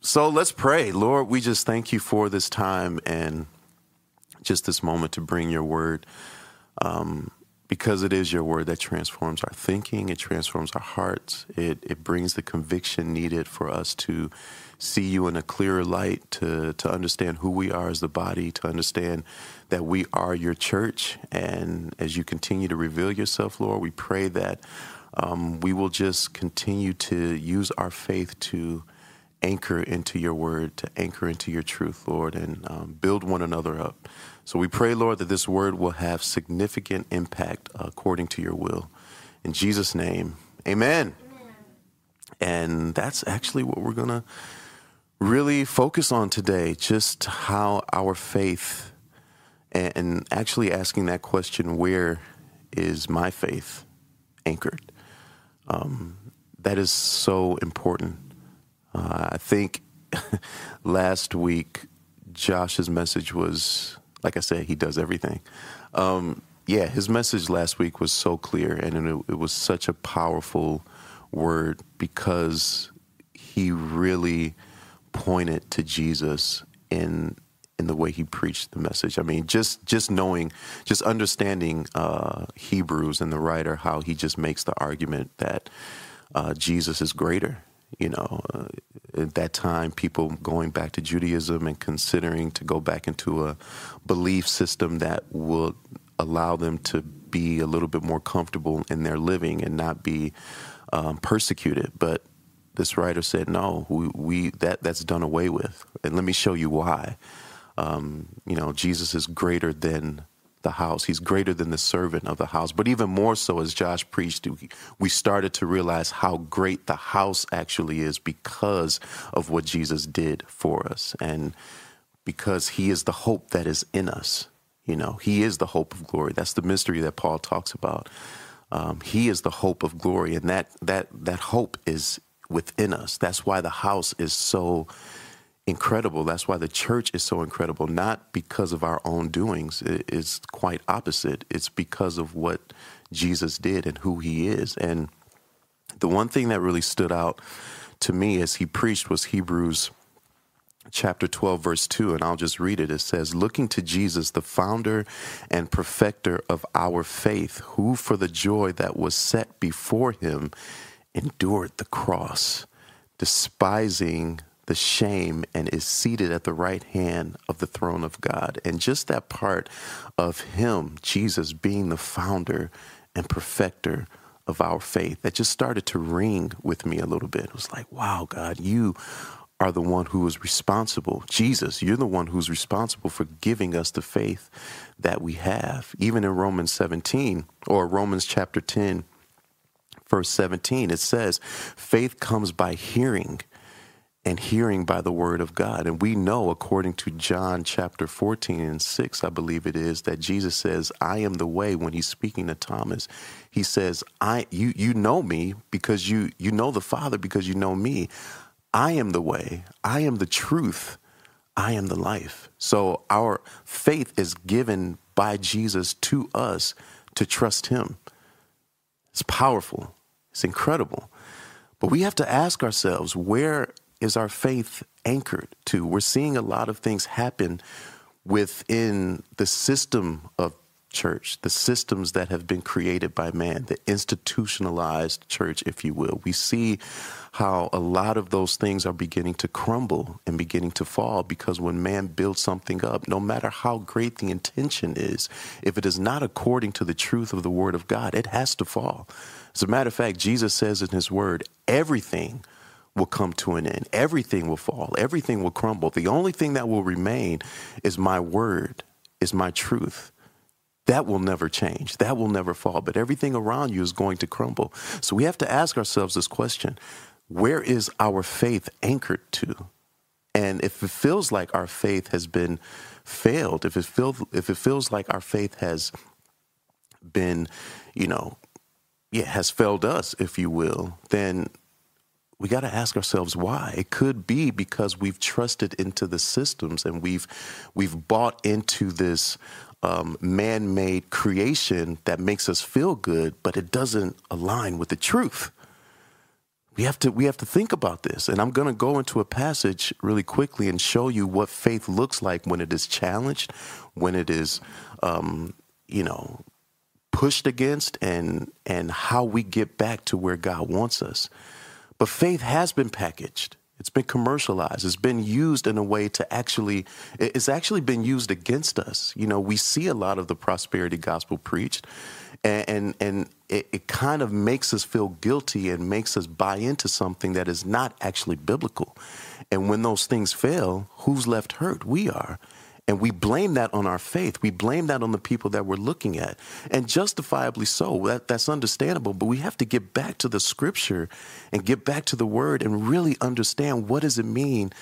so let's pray. Lord, we just thank you for this time and just this moment to bring your word. Um, because it is your word that transforms our thinking, it transforms our hearts, it, it brings the conviction needed for us to see you in a clearer light, to, to understand who we are as the body, to understand that we are your church. And as you continue to reveal yourself, Lord, we pray that um, we will just continue to use our faith to anchor into your word, to anchor into your truth, Lord, and um, build one another up. So we pray, Lord, that this word will have significant impact according to your will. In Jesus' name, amen. amen. And that's actually what we're going to really focus on today just how our faith and actually asking that question where is my faith anchored? Um, that is so important. Uh, I think last week Josh's message was like I said, he does everything. Um, yeah, his message last week was so clear, and it, it was such a powerful word because he really pointed to Jesus in in the way he preached the message. I mean, just just knowing, just understanding uh, Hebrews and the writer how he just makes the argument that uh, Jesus is greater you know, uh, at that time, people going back to Judaism and considering to go back into a belief system that would allow them to be a little bit more comfortable in their living and not be um, persecuted. But this writer said, no, we, we, that that's done away with, and let me show you why. Um, you know, Jesus is greater than the house. He's greater than the servant of the house. But even more so, as Josh preached, we started to realize how great the house actually is because of what Jesus did for us and because he is the hope that is in us. You know, he is the hope of glory. That's the mystery that Paul talks about. Um, he is the hope of glory, and that that that hope is within us. That's why the house is so incredible. That's why the church is so incredible, not because of our own doings. It's quite opposite. It's because of what Jesus did and who he is. And the one thing that really stood out to me as he preached was Hebrews chapter 12, verse 2, and I'll just read it. It says, Looking to Jesus, the founder and perfecter of our faith, who for the joy that was set before him endured the cross, despising the shame and is seated at the right hand of the throne of God. And just that part of Him, Jesus, being the founder and perfecter of our faith, that just started to ring with me a little bit. It was like, wow, God, you are the one who is responsible. Jesus, you're the one who's responsible for giving us the faith that we have. Even in Romans 17 or Romans chapter 10, verse 17, it says, faith comes by hearing and hearing by the word of God. And we know, according to John chapter 14 and 6, I believe it is, that Jesus says, I am the way when he's speaking to Thomas. He says, I you you know me because you you know the Father because you know me. I am the way, I am the truth, I am the life. So our faith is given by Jesus to us to trust him. It's powerful. It's incredible. But we have to ask ourselves, where is our faith anchored to? We're seeing a lot of things happen within the system of church, the systems that have been created by man, the institutionalized church, if you will. We see how a lot of those things are beginning to crumble and beginning to fall because when man builds something up, no matter how great the intention is, if it is not according to the truth of the word of God, it has to fall. As a matter of fact, Jesus says in his word, everything will come to an end. Everything will fall. Everything will crumble. The only thing that will remain is my word, is my truth. That will never change. That will never fall. But everything around you is going to crumble. So we have to ask ourselves this question Where is our faith anchored to? And if it feels like our faith has been failed, if it feels if it feels like our faith has been, you know, yeah, has failed us, if you will, then we got to ask ourselves why. It could be because we've trusted into the systems and we've we've bought into this um, man-made creation that makes us feel good, but it doesn't align with the truth. we have to we have to think about this and i'm going to go into a passage really quickly and show you what faith looks like when it is challenged when it is um, you know pushed against and and how we get back to where god wants us but faith has been packaged it's been commercialized it's been used in a way to actually it's actually been used against us you know we see a lot of the prosperity gospel preached and and, and it, it kind of makes us feel guilty and makes us buy into something that is not actually biblical. And when those things fail, who's left hurt? We are. And we blame that on our faith. We blame that on the people that we're looking at. And justifiably so. That, that's understandable. But we have to get back to the scripture and get back to the word and really understand what does it mean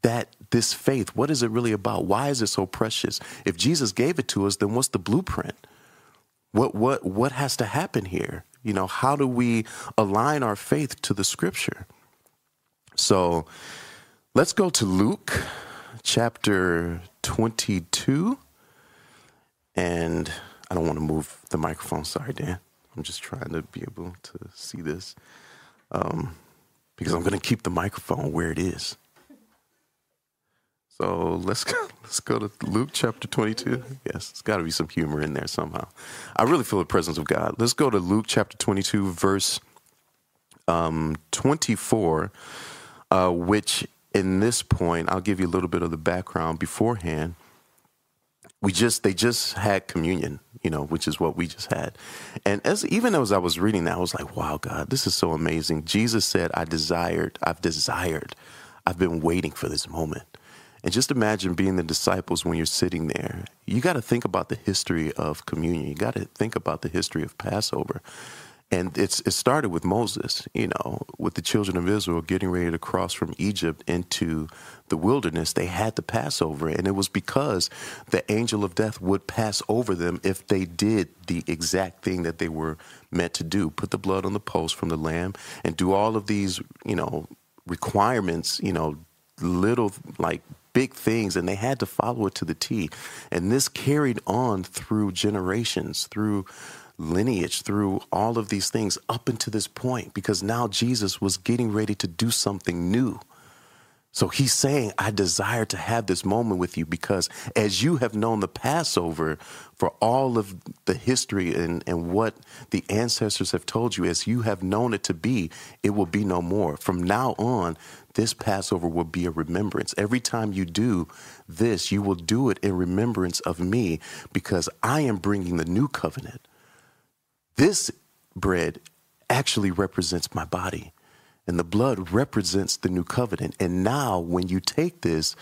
that this faith, what is it really about? Why is it so precious? If Jesus gave it to us, then what's the blueprint? What what what has to happen here? You know, how do we align our faith to the scripture? So let's go to Luke chapter 22. And I don't want to move the microphone. Sorry, Dan. I'm just trying to be able to see this um, because I'm going to keep the microphone where it is. So let's go, let's go to Luke chapter 22. Yes, it's got to be some humor in there somehow. I really feel the presence of God. Let's go to Luke chapter 22, verse um, 24, uh, which in this point, I'll give you a little bit of the background beforehand. We just they just had communion, you know, which is what we just had. And as even as I was reading that, I was like, wow, God, this is so amazing. Jesus said, I desired, I've desired, I've been waiting for this moment. And just imagine being the disciples when you're sitting there. You got to think about the history of communion. You got to think about the history of Passover. And it's it started with Moses, you know, with the children of Israel getting ready to cross from Egypt into the wilderness. They had the Passover, and it was because the angel of death would pass over them if they did the exact thing that they were meant to do: put the blood on the post from the lamb, and do all of these, you know, requirements, you know, little like big things and they had to follow it to the T. And this carried on through generations, through lineage, through all of these things up into this point because now Jesus was getting ready to do something new. So he's saying, I desire to have this moment with you because as you have known the Passover for all of the history and, and what the ancestors have told you, as you have known it to be, it will be no more. From now on, this Passover will be a remembrance. Every time you do this, you will do it in remembrance of me because I am bringing the new covenant. This bread actually represents my body, and the blood represents the new covenant. And now, when you take this,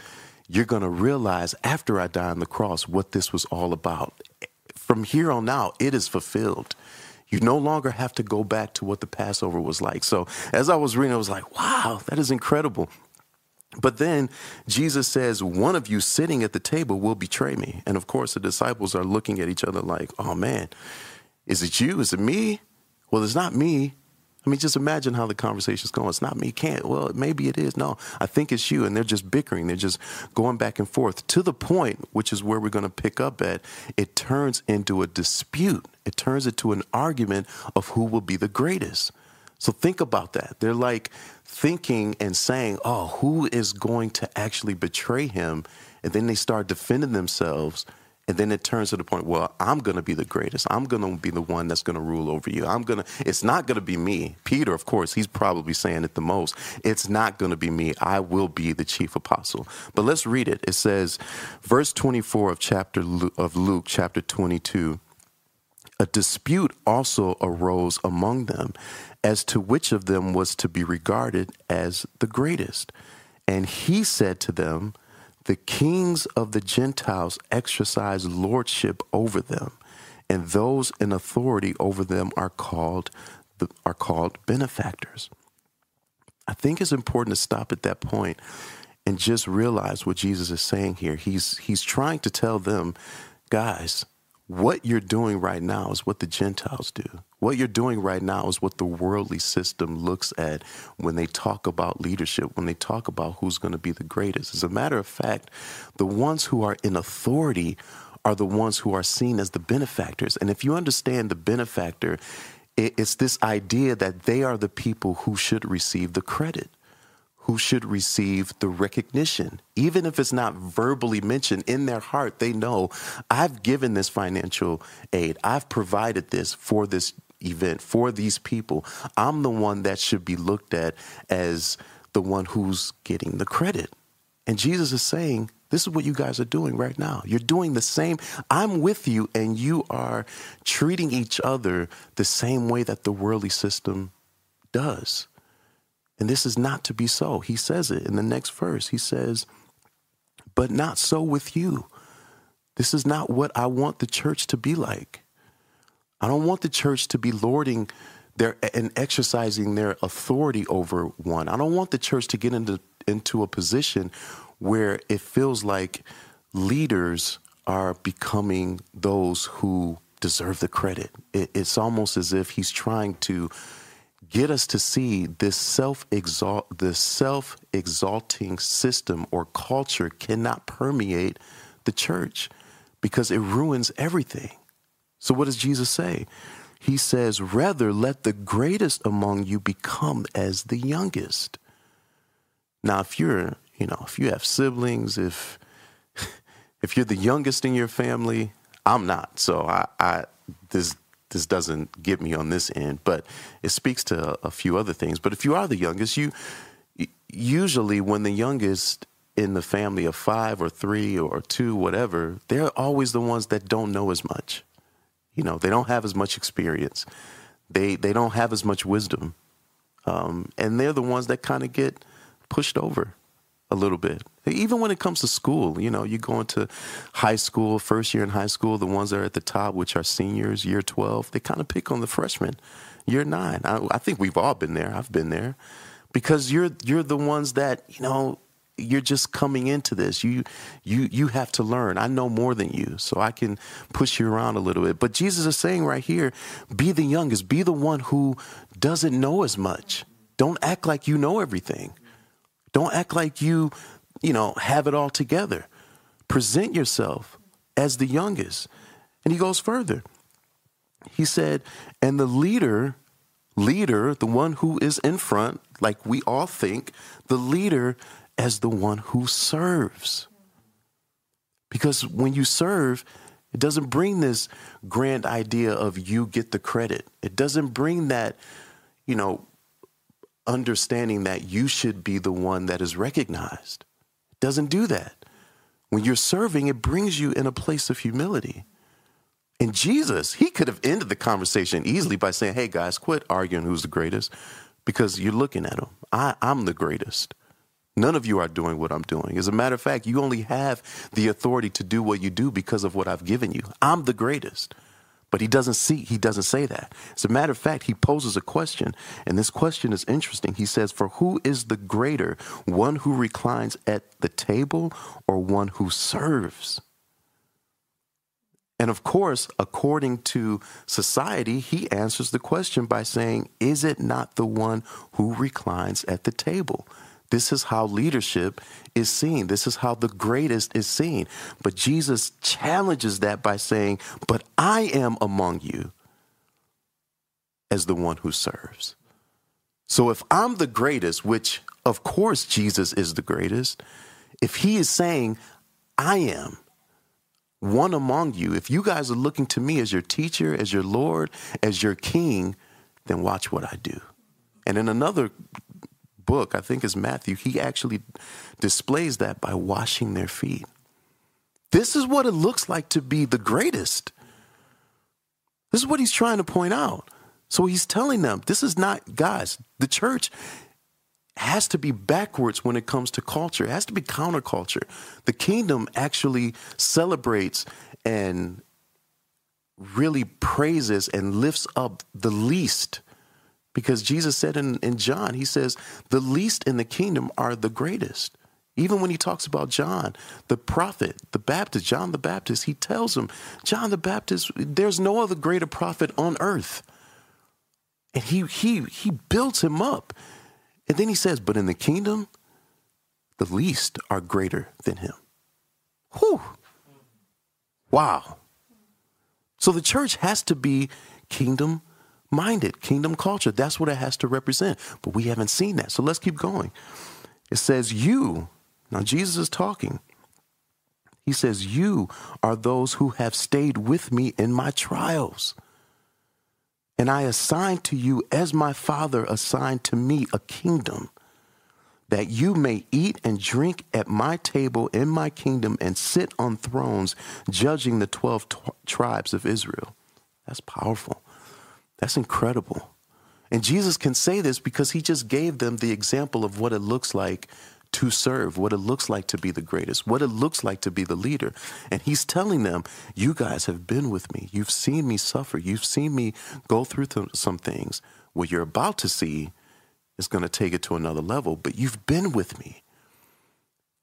you're going to realize after I die on the cross what this was all about. From here on out, it is fulfilled. You no longer have to go back to what the Passover was like. So as I was reading, I was like, wow, that is incredible. But then Jesus says, One of you sitting at the table will betray me. And of course, the disciples are looking at each other like, Oh man, is it you? Is it me? Well, it's not me. I mean, just imagine how the conversation's going. It's not me, can't. Well, maybe it is. No, I think it's you. And they're just bickering. They're just going back and forth to the point, which is where we're going to pick up at. It turns into a dispute, it turns into an argument of who will be the greatest. So think about that. They're like thinking and saying, oh, who is going to actually betray him? And then they start defending themselves and then it turns to the point, well, I'm going to be the greatest. I'm going to be the one that's going to rule over you. I'm going to, it's not going to be me. Peter, of course, he's probably saying it the most. It's not going to be me. I will be the chief apostle. But let's read it. It says, verse 24 of chapter of Luke, chapter 22. A dispute also arose among them as to which of them was to be regarded as the greatest. And he said to them, the kings of the Gentiles exercise lordship over them, and those in authority over them are called are called benefactors. I think it's important to stop at that point and just realize what Jesus is saying here. He's he's trying to tell them, guys, what you're doing right now is what the Gentiles do. What you're doing right now is what the worldly system looks at when they talk about leadership, when they talk about who's going to be the greatest. As a matter of fact, the ones who are in authority are the ones who are seen as the benefactors. And if you understand the benefactor, it's this idea that they are the people who should receive the credit, who should receive the recognition. Even if it's not verbally mentioned in their heart, they know I've given this financial aid, I've provided this for this event, for these people. I'm the one that should be looked at as the one who's getting the credit. And Jesus is saying, this is what you guys are doing right now. You're doing the same. I'm with you, and you are treating each other the same way that the worldly system does. And this is not to be so. He says it in the next verse. He says, But not so with you. This is not what I want the church to be like. I don't want the church to be lording their and exercising their authority over one. I don't want the church to get into into a position where it feels like leaders are becoming those who deserve the credit. It, it's almost as if he's trying to get us to see this self exalt this self exalting system or culture cannot permeate the church because it ruins everything. So what does Jesus say? He says, "Rather let the greatest among you become as the youngest." Now, if you're you know, if you have siblings, if if you're the youngest in your family, I'm not. So I, I this this doesn't get me on this end, but it speaks to a, few other things. But if you are the youngest, you usually when the youngest in the family of five or three or two, whatever, they're always the ones that don't know as much. You know, they don't have as much experience. They they don't have as much wisdom, um, and they're the ones that kind of get pushed over a little bit. Even when it comes to school, you know, you go into high school, first year in high school, the ones that are at the top, which are seniors, year 12, they kind of pick on the freshmen, year nine. I, I think we've all been there. I've been there because you're, you're the ones that, you know, you're just coming into this. You, you, you have to learn. I know more than you, so I can push you around a little bit. But Jesus is saying right here, be the youngest, be the one who doesn't know as much. Don't act like you know everything. Don't act like you, you know, have it all together. Present yourself as the youngest. And he goes further. He said, and the leader, leader, the one who is in front, like we all think, the leader as the one who serves. Because when you serve, it doesn't bring this grand idea of you get the credit. It doesn't bring that, you know, understanding that you should be the one that is recognized. Doesn't do that. When you're serving, it brings you in a place of humility. And Jesus, he could have ended the conversation easily by saying, Hey guys, quit arguing who's the greatest because you're looking at him. I, I'm the greatest. None of you are doing what I'm doing. As a matter of fact, you only have the authority to do what you do because of what I've given you. I'm the greatest. But he doesn't see, he doesn't say that. As a matter of fact, he poses a question, and this question is interesting. He says, For who is the greater, one who reclines at the table or one who serves? And of course, according to society, he answers the question by saying, Is it not the one who reclines at the table? This is how leadership is seen. This is how the greatest is seen. But Jesus challenges that by saying, But I am among you as the one who serves. So if I'm the greatest, which of course Jesus is the greatest, if he is saying, I am one among you, if you guys are looking to me as your teacher, as your Lord, as your king, then watch what I do. And in another book, I think is Matthew, he actually displays that by washing their feet. This is what it looks like to be the greatest. This is what he's trying to point out. So he's telling them this is not, guys, the church has to be backwards when it comes to culture, it has to be counterculture. The kingdom actually celebrates and really praises and lifts up the least because Jesus said in, in John, he says, the least in the kingdom are the greatest. Even when he talks about John, the prophet, the Baptist, John the Baptist, he tells him, John the Baptist, there's no other greater prophet on earth. And he he he builds him up. And then he says, but in the kingdom, the least are greater than him. Whew. Wow. So the church has to be kingdom minded, kingdom culture. That's what it has to represent. But we haven't seen that. So let's keep going. It says, You, now Jesus is talking. He says, You are those who have stayed with me in my trials. And I assign to you, as my Father assigned to me, a kingdom, that you may eat and drink at my table in my kingdom and sit on thrones, judging the 12 t- tribes of Israel. That's powerful. That's incredible. And Jesus can say this because he just gave them the example of what it looks like to serve, what it looks like to be the greatest, what it looks like to be the leader. And he's telling them, You guys have been with me. You've seen me suffer. You've seen me go through th- some things. What you're about to see is going to take it to another level, but you've been with me.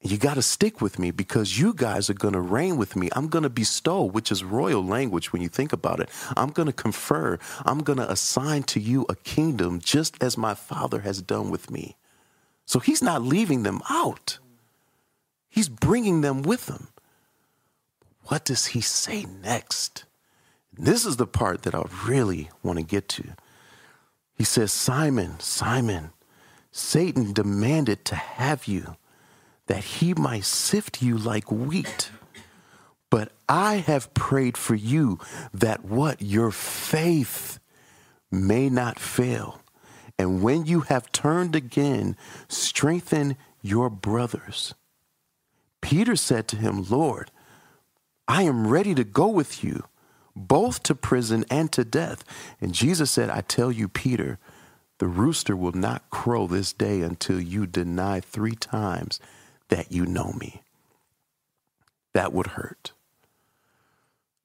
You got to stick with me because you guys are going to reign with me. I'm going to bestow, which is royal language when you think about it. I'm going to confer. I'm going to assign to you a kingdom just as my Father has done with me. So he's not leaving them out, he's bringing them with him. What does he say next? This is the part that I really want to get to. He says, Simon, Simon, Satan demanded to have you that he might sift you like wheat. But I have prayed for you that what your faith may not fail. And when you have turned again, strengthen your brothers. Peter said to him, Lord, I am ready to go with you, both to prison and to death. And Jesus said, I tell you, Peter, the rooster will not crow this day until you deny three times that you know me. That would hurt.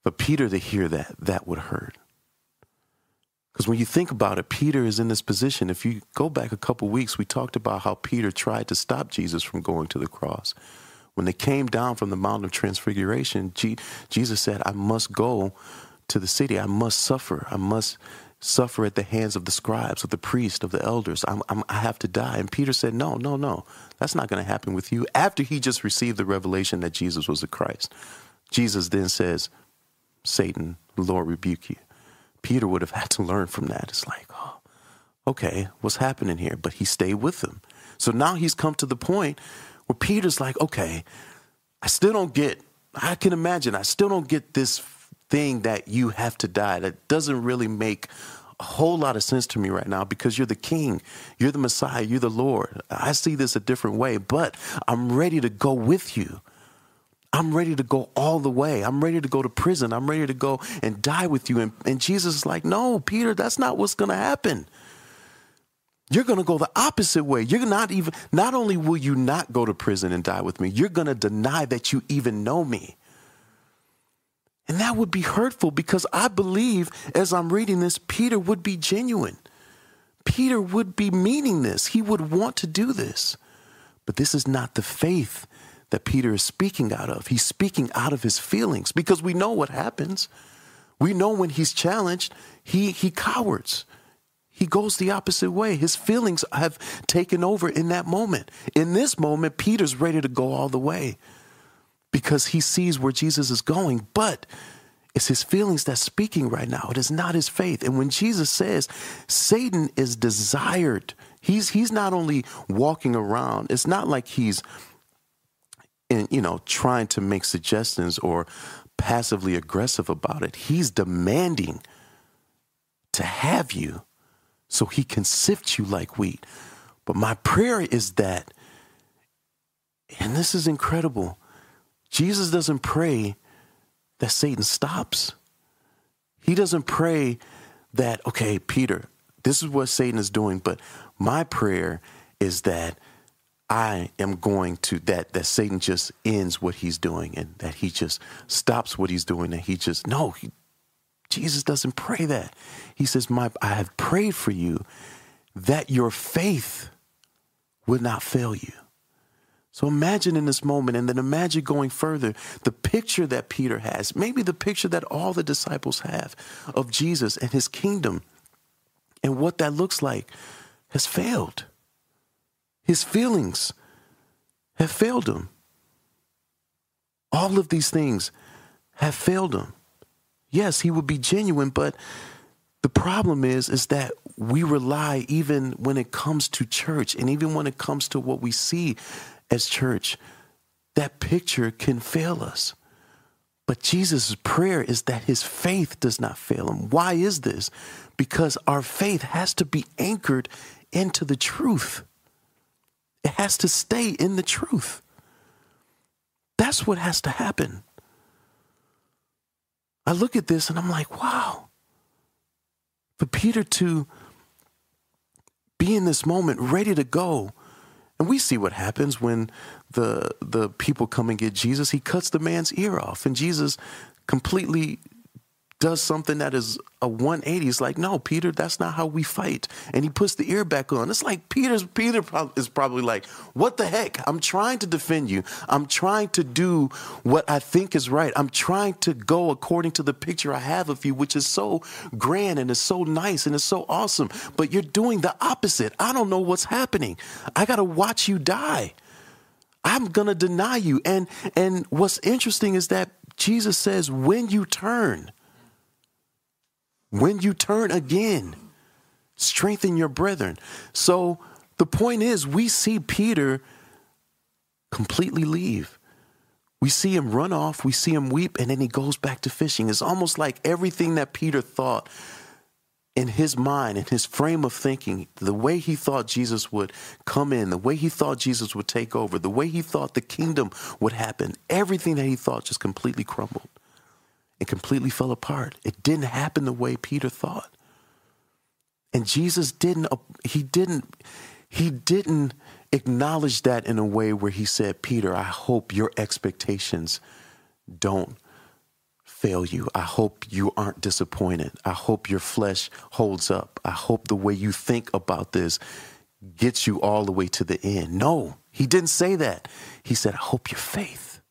For Peter to hear that, that would hurt. Because when you think about it, Peter is in this position. If you go back a couple weeks, we talked about how Peter tried to stop Jesus from going to the cross. When they came down from the Mountain of Transfiguration, Jesus said, I must go to the city. I must suffer. I must suffer at the hands of the scribes, of the priests, of the elders. I'm, I'm, i have to die. And Peter said, No, no, no. That's not going to happen with you. After he just received the revelation that Jesus was the Christ, Jesus then says, Satan, the Lord rebuke you. Peter would have had to learn from that. It's like, oh, okay, what's happening here? But he stayed with them. So now he's come to the point where Peter's like, okay, I still don't get, I can imagine, I still don't get this thing that you have to die. That doesn't really make a whole lot of sense to me right now because you're the king, you're the Messiah, you're the Lord. I see this a different way, but I'm ready to go with you. I'm ready to go all the way. I'm ready to go to prison. I'm ready to go and die with you. And, and Jesus is like, No, Peter, that's not what's going to happen. You're going to go the opposite way. You're not even, not only will you not go to prison and die with me, you're going to deny that you even know me. And that would be hurtful because I believe as I'm reading this, Peter would be genuine. Peter would be meaning this. He would want to do this. But this is not the faith that Peter is speaking out of. He's speaking out of his feelings because we know what happens. We know when he's challenged, he, he cowards. He goes the opposite way. His feelings have taken over in that moment. In this moment, Peter's ready to go all the way because he sees where Jesus is going. But it's his feelings that's speaking right now. It is not his faith. And when Jesus says Satan is desired, he's he's not only walking around, it's not like he's in, you know, trying to make suggestions or passively aggressive about it. He's demanding to have you so he can sift you like wheat. But my prayer is that, and this is incredible, Jesus doesn't pray that Satan stops. He doesn't pray that, okay, Peter, this is what Satan is doing, but my prayer is that I am going to that that Satan just ends what he's doing and that he just stops what he's doing and he just no he, Jesus doesn't pray that. He says, "My I have prayed for you that your faith would not fail you." So imagine in this moment and then imagine going further the picture that Peter has, maybe the picture that all the disciples have of Jesus and his kingdom and what that looks like has failed. His feelings have failed him. All of these things have failed him. Yes, he would be genuine, but The problem is is that we rely even when it comes to church and even when it comes to what we see as church, that picture can fail us. But Jesus' prayer is that his faith does not fail him. Why is this? Because our faith has to be anchored into the truth. It has to stay in the truth. That's what has to happen. I look at this and I'm like, wow. For Peter to be in this moment ready to go. And we see what happens when the the people come and get Jesus. He cuts the man's ear off, and Jesus completely does something that is a 180. He's like, no, Peter, that's not how we fight. And he puts the ear back on. It's like Peter's Peter is probably like, what the heck? I'm trying to defend you. I'm trying to do what I think is right. I'm trying to go according to the picture I have of you, which is so grand and is so nice and is so awesome. But you're doing the opposite. I don't know what's happening. I got to watch you die. I'm to deny you. And and what's interesting is that Jesus says when you turn when you turn again, strengthen your brethren. So the point is, we see Peter completely leave. We see him run off, we see him weep, and then he goes back to fishing. It's almost like everything that Peter thought in his mind, in his frame of thinking, the way he thought Jesus would come in, the way he thought Jesus would take over, the way he thought the kingdom would happen, everything that he thought just completely crumbled. It completely fell apart. It didn't happen the way Peter thought. And Jesus didn't he didn't he didn't acknowledge that in a way where he said, "Peter, I hope your expectations don't fail you. I hope you aren't disappointed. I hope your flesh holds up. I hope the way you think about this gets you all the way to the end." No, he didn't say that. He said, "I hope your faith.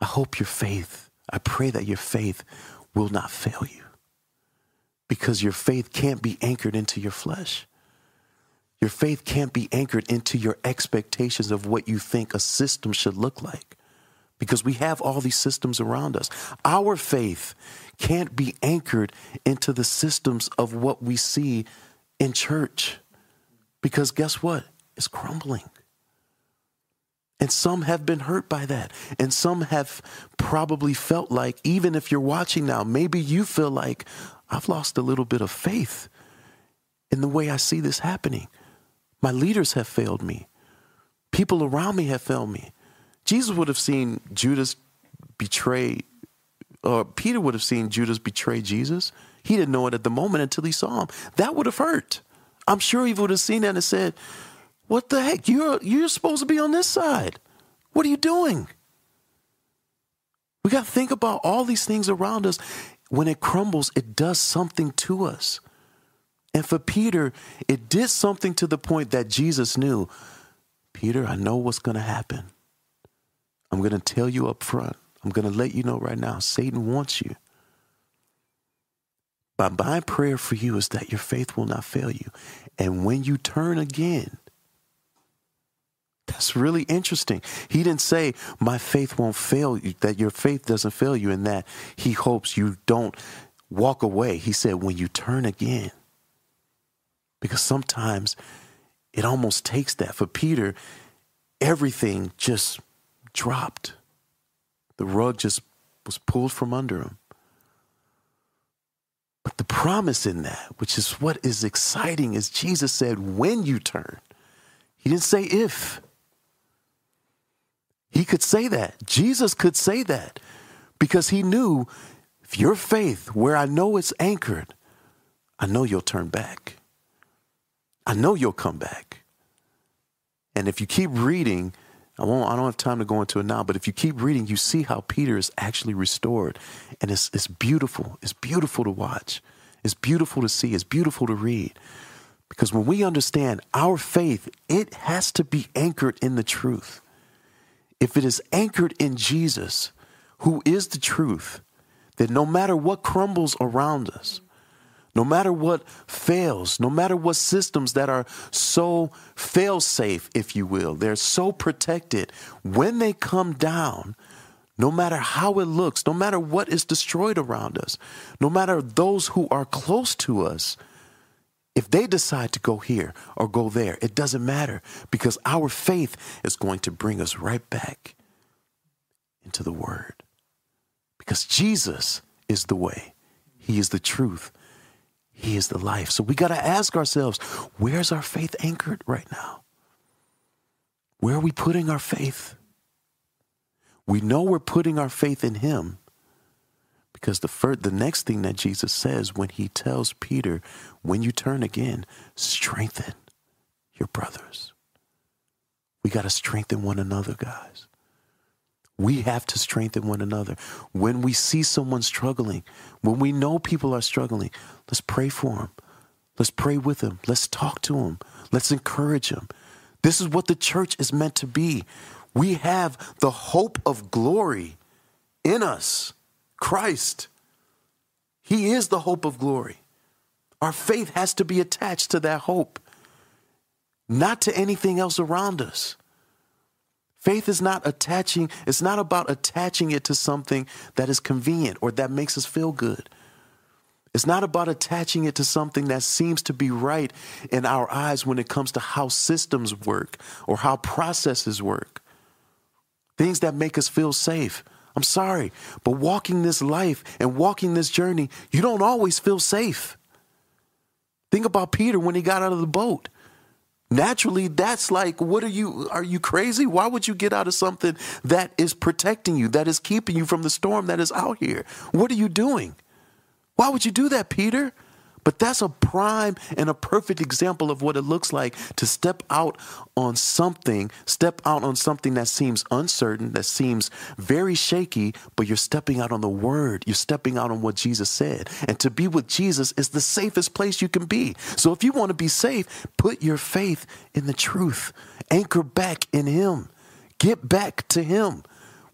I hope your faith I pray that your faith will not fail you because your faith can't be anchored into your flesh. Your faith can't be anchored into your expectations of what you think a system should look like because we have all these systems around us. Our faith can't be anchored into the systems of what we see in church because guess what? It's crumbling. And some have been hurt by that. And some have probably felt like, even if you're watching now, maybe you feel like, I've lost a little bit of faith in the way I see this happening. My leaders have failed me. People around me have failed me. Jesus would have seen Judas betray, or Peter would have seen Judas betray Jesus. He didn't know it at the moment until he saw him. That would have hurt. I'm sure he would have seen that and said, what the heck? You're you're supposed to be on this side. What are you doing? We got to think about all these things around us. When it crumbles, it does something to us. And for Peter, it did something to the point that Jesus knew Peter, I know what's going to happen. I'm going to tell you up front. I'm going to let you know right now Satan wants you. But my prayer for you is that your faith will not fail you. And when you turn again, that's really interesting. He didn't say, My faith won't fail you, that your faith doesn't fail you, and that he hopes you don't walk away. He said, When you turn again. Because sometimes it almost takes that. For Peter, everything just dropped, the rug just was pulled from under him. But the promise in that, which is what is exciting, is Jesus said, When you turn. He didn't say if. He could say that. Jesus could say that because he knew if your faith, where I know it's anchored, I know you'll turn back. I know you'll come back. And if you keep reading, I won't I don't have time to go into it now, but if you keep reading, you see how Peter is actually restored. And it's it's beautiful. It's beautiful to watch. It's beautiful to see. It's beautiful to read. Because when we understand our faith, it has to be anchored in the truth if it is anchored in Jesus, who is the truth, then no matter what crumbles around us, no matter what fails, no matter what systems that are so fail safe, if you will, they're so protected, when they come down, no matter how it looks, no matter what is destroyed around us, no matter those who are close to us, if they decide to go here or go there, it doesn't matter because our faith is going to bring us right back into the Word. Because Jesus is the way, He is the truth, He is the life. So we got to ask ourselves where's our faith anchored right now? Where are we putting our faith? We know we're putting our faith in him because the first, the next thing that Jesus says when he tells Peter, when you turn again, strengthen your brothers. We got to strengthen one another, guys. We have to strengthen one another. When we see someone struggling, when we know people are struggling, let's pray for them. Let's pray with them. Let's talk to them. Let's encourage them. This is what the church is meant to be. We have the hope of glory in us, Christ. He is the hope of glory. Our faith has to be attached to that hope, not to anything else around us. Faith is not attaching, it's not about attaching it to something that is convenient or that makes us feel good. It's not about attaching it to something that seems to be right in our eyes when it comes to how systems work or how processes work things that make us feel safe. I'm sorry, but walking this life and walking this journey, you don't always feel safe. Think about Peter when he got out of the boat. Naturally, that's like, what are you? Are you crazy? Why would you get out of something that is protecting you, that is keeping you from the storm that is out here? What are you doing? Why would you do that, Peter? But that's a prime and a perfect example of what it looks like to step out on something, step out on something that seems uncertain, that seems very shaky, but you're stepping out on the word. You're stepping out on what Jesus said. And to be with Jesus is the safest place you can be. So if you want to be safe, put your faith in the truth, anchor back in Him, get back to Him.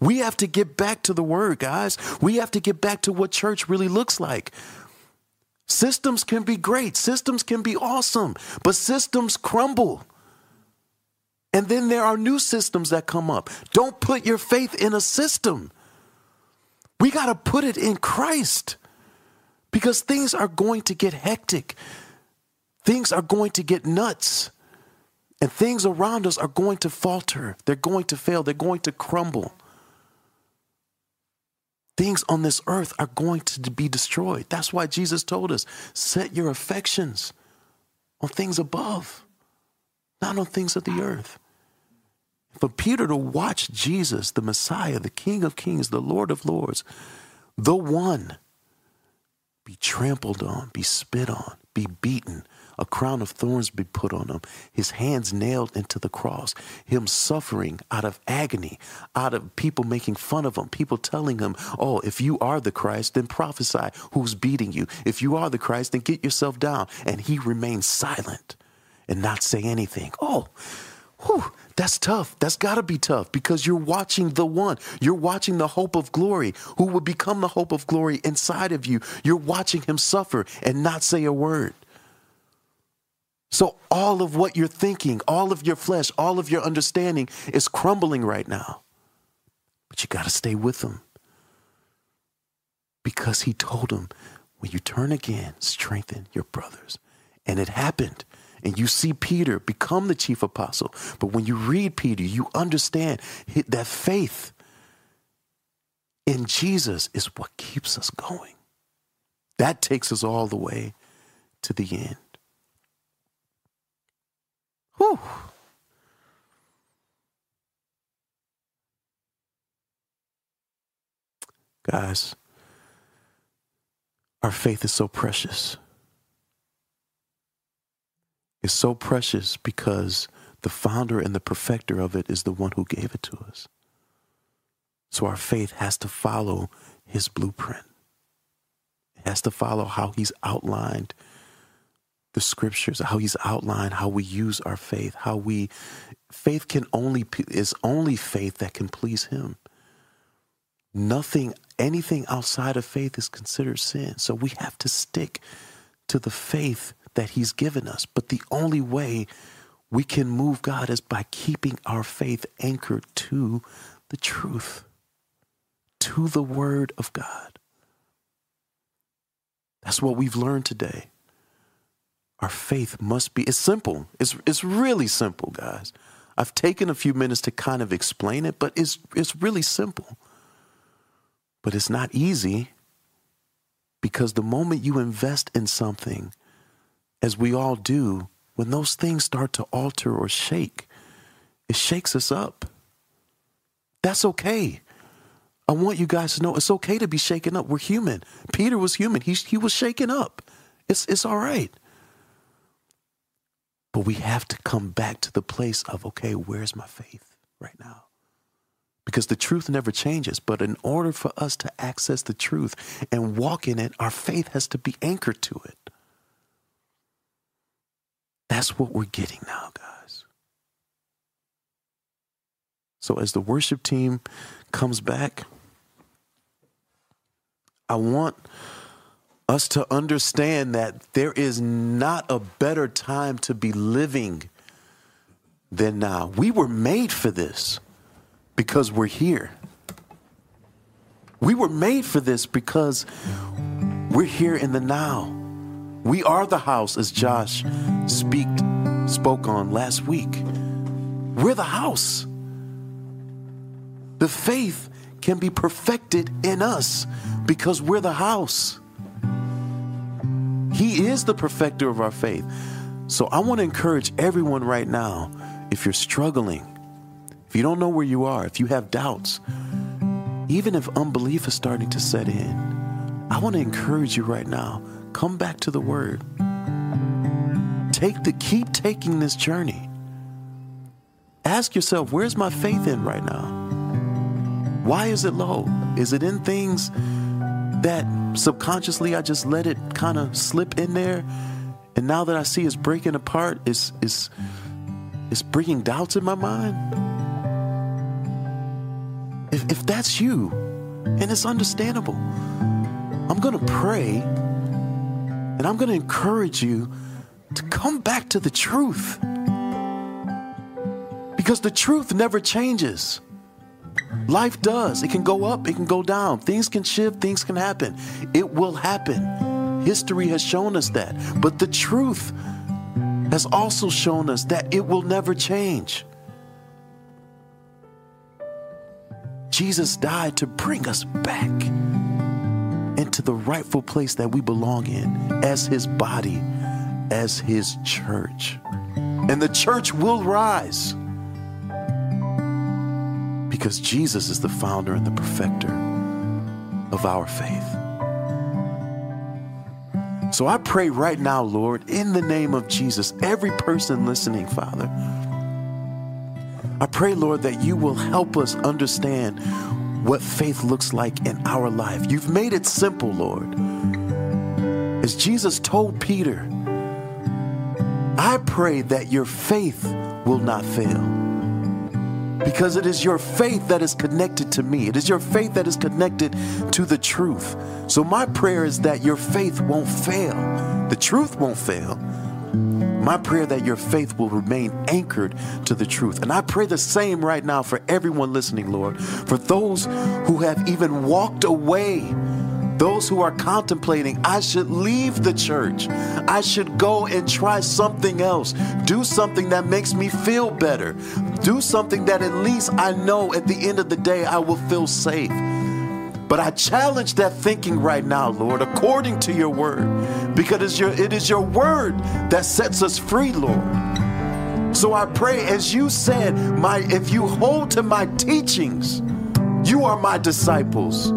We have to get back to the word, guys. We have to get back to what church really looks like. Systems can be great, systems can be awesome, but systems crumble. And then there are new systems that come up. Don't put your faith in a system. We got to put it in Christ because things are going to get hectic. Things are going to get nuts. And things around us are going to falter. They're going to fail. They're going to crumble things on this earth are going to be destroyed. That's why Jesus told us set your affections on things above, not on things of the earth. For Peter to watch Jesus, the Messiah, the King of Kings, the Lord of Lords, the one, be trampled on, be spit on, be beaten, a crown of thorns be put on him, his hands nailed into the cross, him suffering out of agony, out of people making fun of him, people telling him, Oh, if you are the Christ, then prophesy who's beating you. If you are the Christ, then get yourself down. And he remains silent and not say anything. Oh, whew, that's tough. That's got to be tough because you're watching the one. You're watching the hope of glory who will become the hope of glory inside of you. You're watching him suffer and not say a word. So, all of what you're thinking, all of your flesh, all of your understanding is crumbling right now. But you got to stay with him. Because he told him, when you turn again, strengthen your brothers. And it happened. And you see Peter become the chief apostle. But when you read Peter, you understand that faith in Jesus is what keeps us going. That takes us all the way to the end. Whew. Guys, our faith is so precious. It's so precious because the founder and the perfecter of it is the one who gave it to us. So our faith has to follow his blueprint. It has to follow how he's outlined the scriptures, how he's outlined how we use our faith, how we faith can only is only faith that can please him. Nothing anything outside of faith is considered sin. So we have to stick to the faith that he's given us. But the only way we can move God is by keeping our faith anchored to the truth. to the Word of God. That's what we've learned today. Our faith must be, it's simple. It's, it's really simple, guys. I've taken a few minutes to kind of explain it, but it's, it's really simple. But it's not easy because the moment you invest in something, as we all do, when those things start to alter or shake, it shakes us up. That's okay. I want you guys to know it's okay to be shaken up. We're human. Peter was human. He, he was shaken up. It's, it's all right. But we have to come back to the place of, okay, where's my faith right now? Because the truth never changes. But in order for us to access the truth and walk in it, our faith has to be anchored to it. That's what we're getting now, guys. So as the worship team comes back, I want us to understand that there is not a better time to be living than now. We were made for this because we're here. We were made for this because we're here in the now. We are the house, as Josh speak, spoke on last week. We're the house. The faith can be perfected in us because we're the house. He is the perfecter of our faith. So I want to encourage everyone right now if you're struggling, if you don't know where you are, if you have doubts, even if unbelief is starting to set in, I want to encourage you right now come back to the word. Take the keep taking this journey. Ask yourself, where's my faith in right now? Why is it low? Is it in things that subconsciously I just let it kind of slip in there. And now that I see it's breaking apart, it's, it's, it's bringing doubts in my mind. If, if that's you, and it's understandable, I'm going to pray and I'm going to encourage you to come back to the truth. Because the truth never changes. Life does. It can go up, it can go down. Things can shift, things can happen. It will happen. History has shown us that. But the truth has also shown us that it will never change. Jesus died to bring us back into the rightful place that we belong in as his body, as his church. And the church will rise because Jesus is the founder and the perfecter of our faith. So I pray right now, Lord, in the name of Jesus, every person listening, Father, I pray, Lord, that you will help us understand what faith looks like in our life. You've made it simple, Lord. As Jesus told Peter, I pray that your faith will not fail because it is your faith that is connected to me. It is your faith that is connected to the truth. So, my prayer is that your faith won't fail, the truth won't fail. My prayer that your faith will remain anchored to the truth. And I pray the same right now for everyone listening, Lord, for those who have even walked away those who are contemplating, I should leave the church. I should go and try something else. Do something that makes me feel better. Do something that at least I know at the end of the day I will feel safe. But I challenge that thinking right now, Lord, according to your word, because your, it is your word that sets us free, Lord. So I pray, as you said, my, if you hold to my teachings, you are my disciples.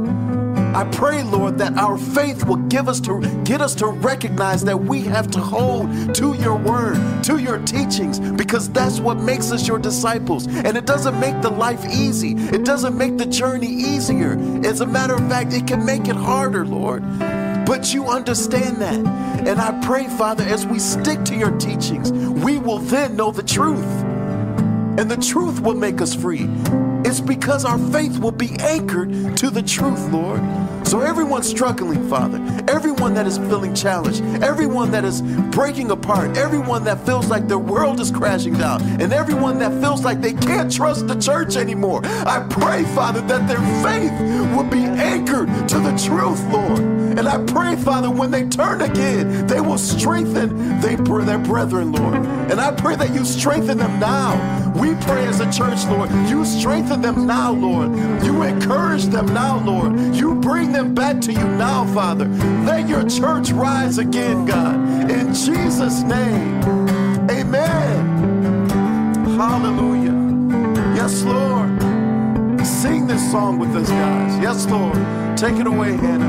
I pray, Lord, that our faith will give us to get us to recognize that we have to hold to your word, to your teachings, because that's what makes us your disciples. And it doesn't make the life easy. It doesn't make the journey easier. As a matter of fact, it can make it harder, Lord. But you understand that. And I pray, Father, as we stick to your teachings, we will then know the truth. And the truth will make us free. It's because our faith will be anchored to the truth, Lord. So, everyone struggling, Father, everyone that is feeling challenged, everyone that is breaking apart, everyone that feels like their world is crashing down, and everyone that feels like they can't trust the church anymore, I pray, Father, that their faith will be anchored to the truth, Lord. And I pray, Father, when they turn again, they will strengthen their brethren, Lord. And I pray that you strengthen them now we pray as a church, Lord, you strengthen them now, Lord. You encourage them now, Lord. You bring them back to you now, Father. Let your church rise again, God. In Jesus' name, amen. Hallelujah. Yes, Lord. Sing this song with us, guys. Yes, Lord. Take it away, Hannah.